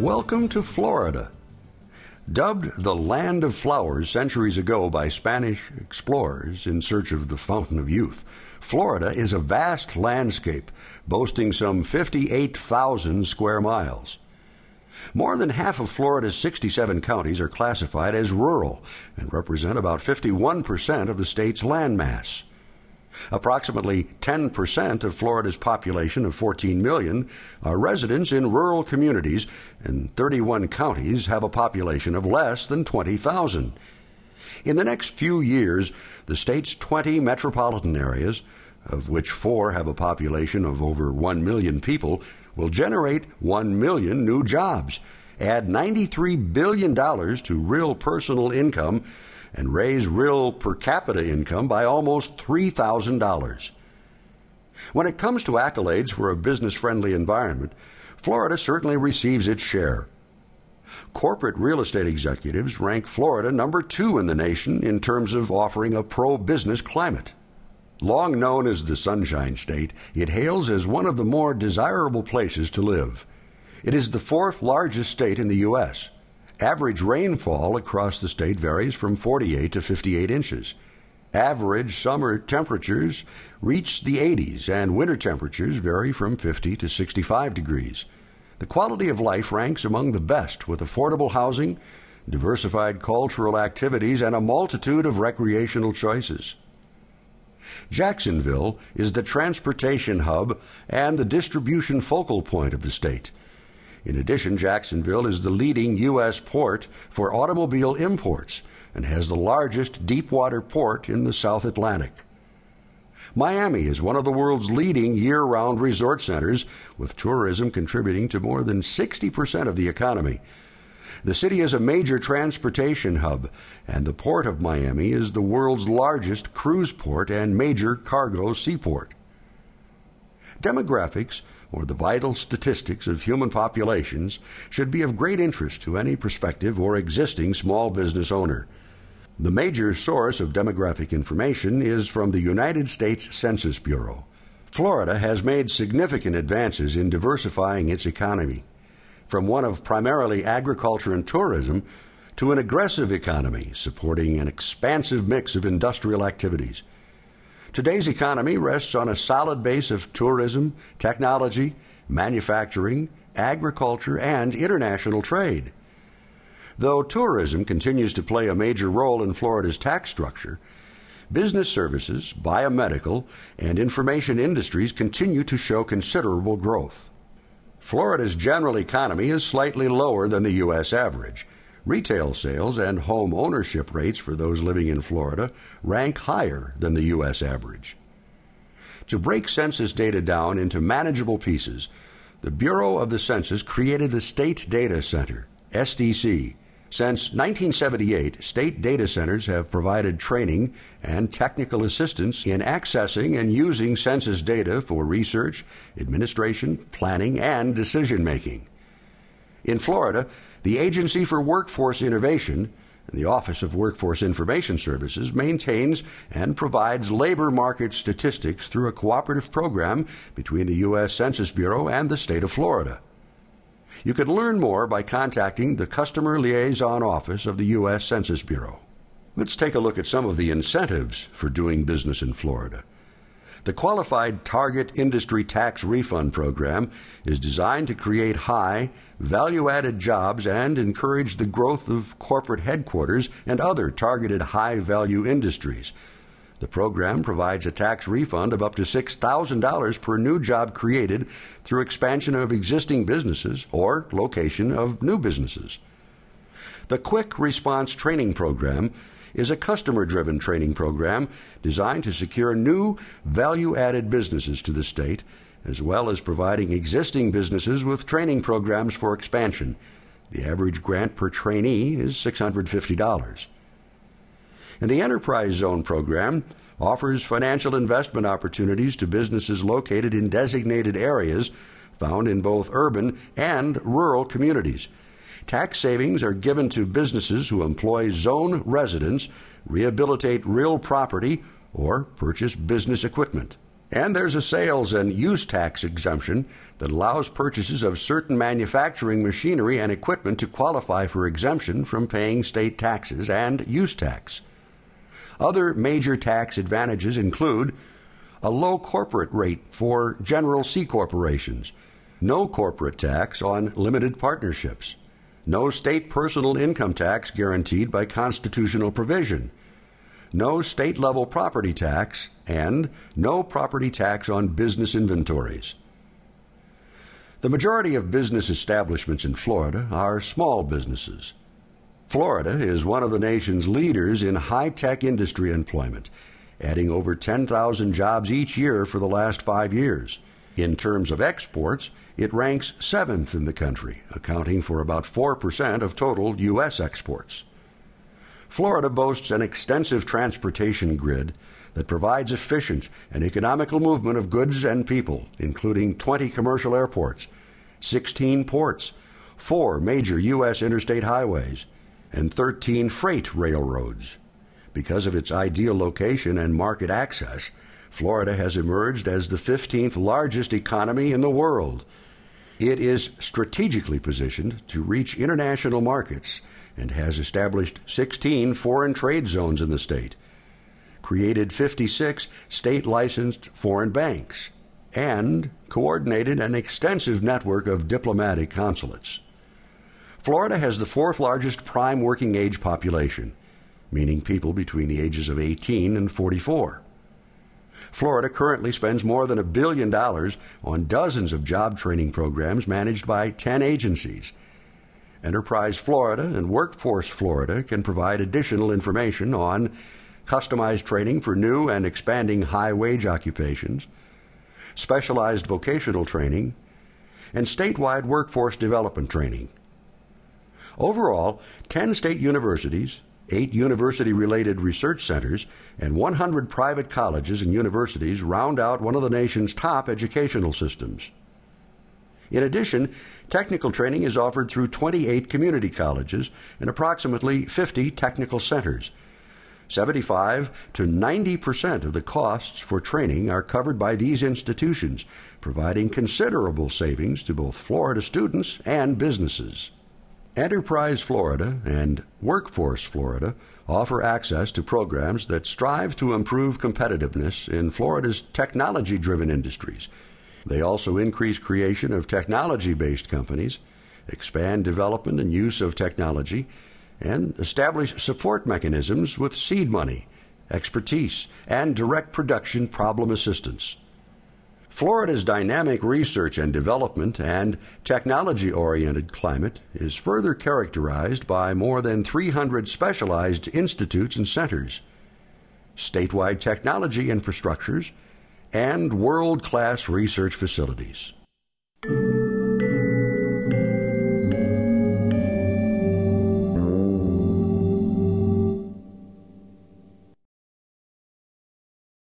Welcome to Florida. Dubbed the Land of Flowers centuries ago by Spanish explorers in search of the Fountain of Youth, Florida is a vast landscape boasting some 58,000 square miles. More than half of Florida's 67 counties are classified as rural and represent about 51% of the state's landmass. Approximately 10% of Florida's population of 14 million are residents in rural communities, and 31 counties have a population of less than 20,000. In the next few years, the state's 20 metropolitan areas, of which four have a population of over 1 million people, will generate 1 million new jobs, add $93 billion to real personal income, and raise real per capita income by almost $3,000. When it comes to accolades for a business friendly environment, Florida certainly receives its share. Corporate real estate executives rank Florida number two in the nation in terms of offering a pro business climate. Long known as the Sunshine State, it hails as one of the more desirable places to live. It is the fourth largest state in the U.S. Average rainfall across the state varies from 48 to 58 inches. Average summer temperatures reach the 80s, and winter temperatures vary from 50 to 65 degrees. The quality of life ranks among the best with affordable housing, diversified cultural activities, and a multitude of recreational choices. Jacksonville is the transportation hub and the distribution focal point of the state. In addition, Jacksonville is the leading U.S. port for automobile imports and has the largest deepwater port in the South Atlantic. Miami is one of the world's leading year round resort centers, with tourism contributing to more than 60% of the economy. The city is a major transportation hub, and the port of Miami is the world's largest cruise port and major cargo seaport. Demographics, or the vital statistics of human populations, should be of great interest to any prospective or existing small business owner. The major source of demographic information is from the United States Census Bureau. Florida has made significant advances in diversifying its economy from one of primarily agriculture and tourism to an aggressive economy supporting an expansive mix of industrial activities. Today's economy rests on a solid base of tourism, technology, manufacturing, agriculture, and international trade. Though tourism continues to play a major role in Florida's tax structure, business services, biomedical, and information industries continue to show considerable growth. Florida's general economy is slightly lower than the U.S. average. Retail sales and home ownership rates for those living in Florida rank higher than the U.S. average. To break census data down into manageable pieces, the Bureau of the Census created the State Data Center, SDC, since 1978, state data centers have provided training and technical assistance in accessing and using census data for research, administration, planning, and decision making. In Florida, the Agency for Workforce Innovation and the Office of Workforce Information Services maintains and provides labor market statistics through a cooperative program between the U.S. Census Bureau and the state of Florida. You can learn more by contacting the Customer Liaison Office of the U.S. Census Bureau. Let's take a look at some of the incentives for doing business in Florida. The Qualified Target Industry Tax Refund Program is designed to create high, value added jobs and encourage the growth of corporate headquarters and other targeted high value industries the program provides a tax refund of up to $6,000 per new job created through expansion of existing businesses or location of new businesses. The Quick Response Training Program is a customer driven training program designed to secure new value added businesses to the state, as well as providing existing businesses with training programs for expansion. The average grant per trainee is $650 and the Enterprise Zone program offers financial investment opportunities to businesses located in designated areas found in both urban and rural communities. Tax savings are given to businesses who employ zone residents, rehabilitate real property, or purchase business equipment. And there's a sales and use tax exemption that allows purchases of certain manufacturing machinery and equipment to qualify for exemption from paying state taxes and use tax. Other major tax advantages include a low corporate rate for general C corporations, no corporate tax on limited partnerships, no state personal income tax guaranteed by constitutional provision, no state level property tax, and no property tax on business inventories. The majority of business establishments in Florida are small businesses. Florida is one of the nation's leaders in high tech industry employment, adding over 10,000 jobs each year for the last five years. In terms of exports, it ranks seventh in the country, accounting for about 4% of total U.S. exports. Florida boasts an extensive transportation grid that provides efficient and economical movement of goods and people, including 20 commercial airports, 16 ports, four major U.S. interstate highways, and 13 freight railroads. Because of its ideal location and market access, Florida has emerged as the 15th largest economy in the world. It is strategically positioned to reach international markets and has established 16 foreign trade zones in the state, created 56 state licensed foreign banks, and coordinated an extensive network of diplomatic consulates. Florida has the fourth largest prime working age population, meaning people between the ages of 18 and 44. Florida currently spends more than a billion dollars on dozens of job training programs managed by 10 agencies. Enterprise Florida and Workforce Florida can provide additional information on customized training for new and expanding high wage occupations, specialized vocational training, and statewide workforce development training. Overall, 10 state universities, eight university related research centers, and 100 private colleges and universities round out one of the nation's top educational systems. In addition, technical training is offered through 28 community colleges and approximately 50 technical centers. 75 to 90 percent of the costs for training are covered by these institutions, providing considerable savings to both Florida students and businesses. Enterprise Florida and Workforce Florida offer access to programs that strive to improve competitiveness in Florida's technology driven industries. They also increase creation of technology based companies, expand development and use of technology, and establish support mechanisms with seed money, expertise, and direct production problem assistance. Florida's dynamic research and development and technology oriented climate is further characterized by more than 300 specialized institutes and centers, statewide technology infrastructures, and world class research facilities.